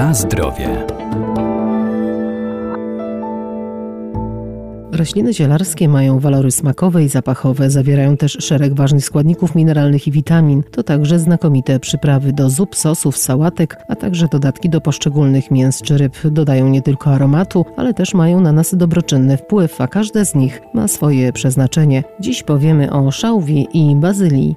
Na zdrowie. Rośliny zielarskie mają walory smakowe i zapachowe, zawierają też szereg ważnych składników mineralnych i witamin. To także znakomite przyprawy do zup, sosów, sałatek, a także dodatki do poszczególnych mięs czy ryb. Dodają nie tylko aromatu, ale też mają na nas dobroczynny wpływ, a każde z nich ma swoje przeznaczenie. Dziś powiemy o szałwi i bazylii.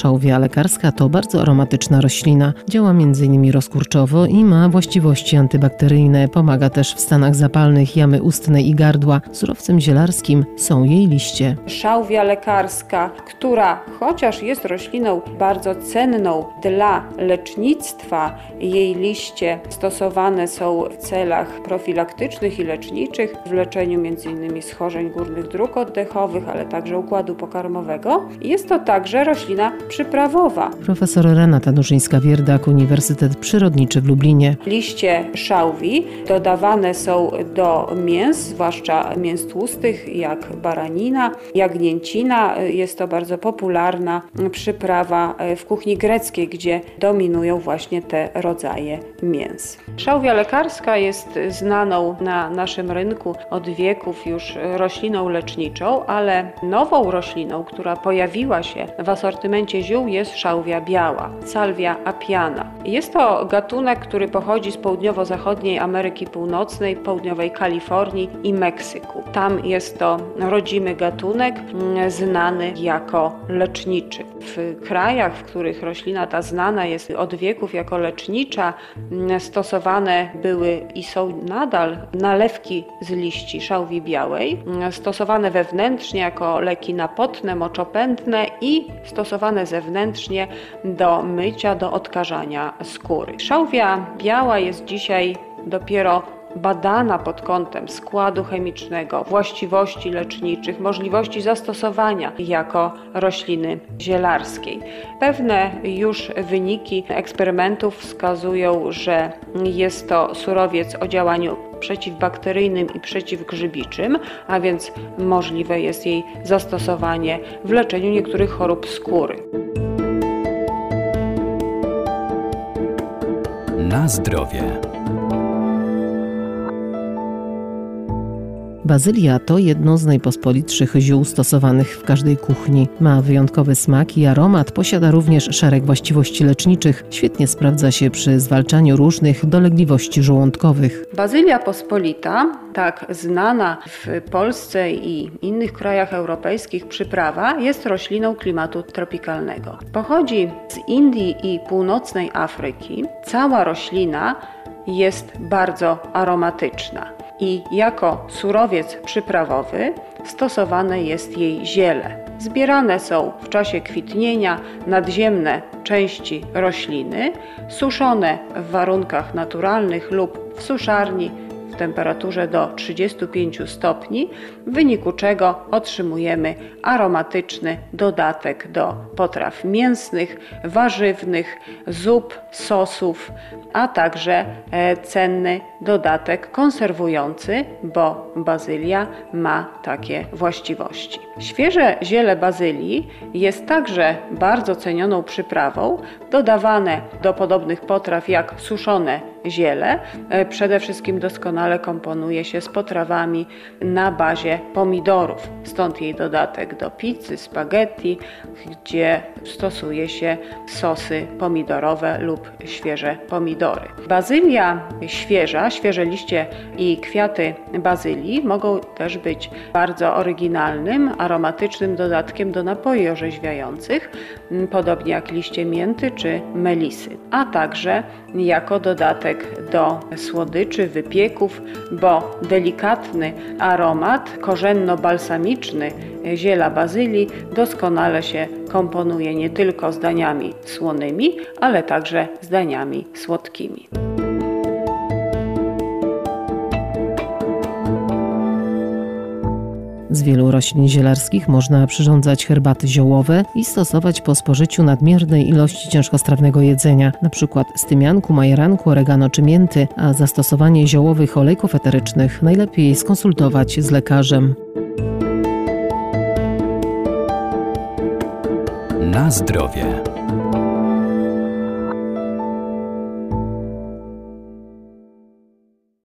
Szałwia lekarska to bardzo aromatyczna roślina. Działa m.in. rozkurczowo i ma właściwości antybakteryjne. Pomaga też w stanach zapalnych jamy ustnej i gardła. Surowcem zielarskim są jej liście. Szałwia lekarska, która chociaż jest rośliną bardzo cenną dla lecznictwa, jej liście stosowane są w celach profilaktycznych i leczniczych, w leczeniu m.in. schorzeń górnych dróg oddechowych, ale także układu pokarmowego. Jest to także roślina przyprawowa. Profesor Renata Duszyńska-Wierdak, Uniwersytet Przyrodniczy w Lublinie. Liście szałwi dodawane są do mięs, zwłaszcza mięs tłustych, jak baranina, jagnięcina. Jest to bardzo popularna przyprawa w kuchni greckiej, gdzie dominują właśnie te rodzaje mięs. Szałwia lekarska jest znaną na naszym rynku od wieków już rośliną leczniczą, ale nową rośliną, która pojawiła się w asortymencie ziół jest szałwia biała, salvia apiana. Jest to gatunek, który pochodzi z południowo-zachodniej Ameryki Północnej, południowej Kalifornii i Meksyku. Tam jest to rodzimy gatunek mm, znany jako leczniczy. W krajach, w których roślina ta znana jest od wieków jako lecznicza, mm, stosowane były i są nadal nalewki z liści szałwi białej, mm, stosowane wewnętrznie jako leki napotne, moczopędne i stosowane zewnętrznie do mycia, do odkażania skóry. Szałwia biała jest dzisiaj dopiero badana pod kątem składu chemicznego, właściwości leczniczych, możliwości zastosowania jako rośliny zielarskiej. Pewne już wyniki eksperymentów wskazują, że jest to surowiec o działaniu przeciwbakteryjnym i przeciwgrzybiczym, a więc możliwe jest jej zastosowanie w leczeniu niektórych chorób skóry. Na zdrowie. Bazylia to jedno z najpospolitszych ziół stosowanych w każdej kuchni. Ma wyjątkowy smak i aromat, posiada również szereg właściwości leczniczych. Świetnie sprawdza się przy zwalczaniu różnych dolegliwości żołądkowych. Bazylia pospolita, tak znana w Polsce i innych krajach europejskich przyprawa, jest rośliną klimatu tropikalnego. Pochodzi z Indii i północnej Afryki. Cała roślina jest bardzo aromatyczna i jako surowiec przyprawowy stosowane jest jej ziele. Zbierane są w czasie kwitnienia nadziemne części rośliny, suszone w warunkach naturalnych lub w suszarni temperaturze do 35 stopni, w wyniku czego otrzymujemy aromatyczny dodatek do potraw mięsnych, warzywnych, zup, sosów, a także e, cenny dodatek konserwujący, bo bazylia ma takie właściwości. Świeże ziele bazylii jest także bardzo cenioną przyprawą, dodawane do podobnych potraw jak suszone ziele. E, przede wszystkim doskonale komponuje się z potrawami na bazie pomidorów, stąd jej dodatek do pizzy, spaghetti, gdzie stosuje się sosy pomidorowe lub świeże pomidory. Bazylia świeża, świeże liście i kwiaty bazylii mogą też być bardzo oryginalnym, aromatycznym dodatkiem do napoi orzeźwiających, podobnie jak liście mięty czy melisy, a także jako dodatek do słodyczy, wypieków, bo delikatny aromat korzenno-balsamiczny ziela bazylii doskonale się komponuje nie tylko z daniami słonymi, ale także z daniami słodkimi. Z wielu roślin zielarskich można przyrządzać herbaty ziołowe i stosować po spożyciu nadmiernej ilości ciężkostrawnego jedzenia, np. tymianku, majeranku, oregano czy mięty, a zastosowanie ziołowych olejków eterycznych najlepiej skonsultować z lekarzem. Na zdrowie.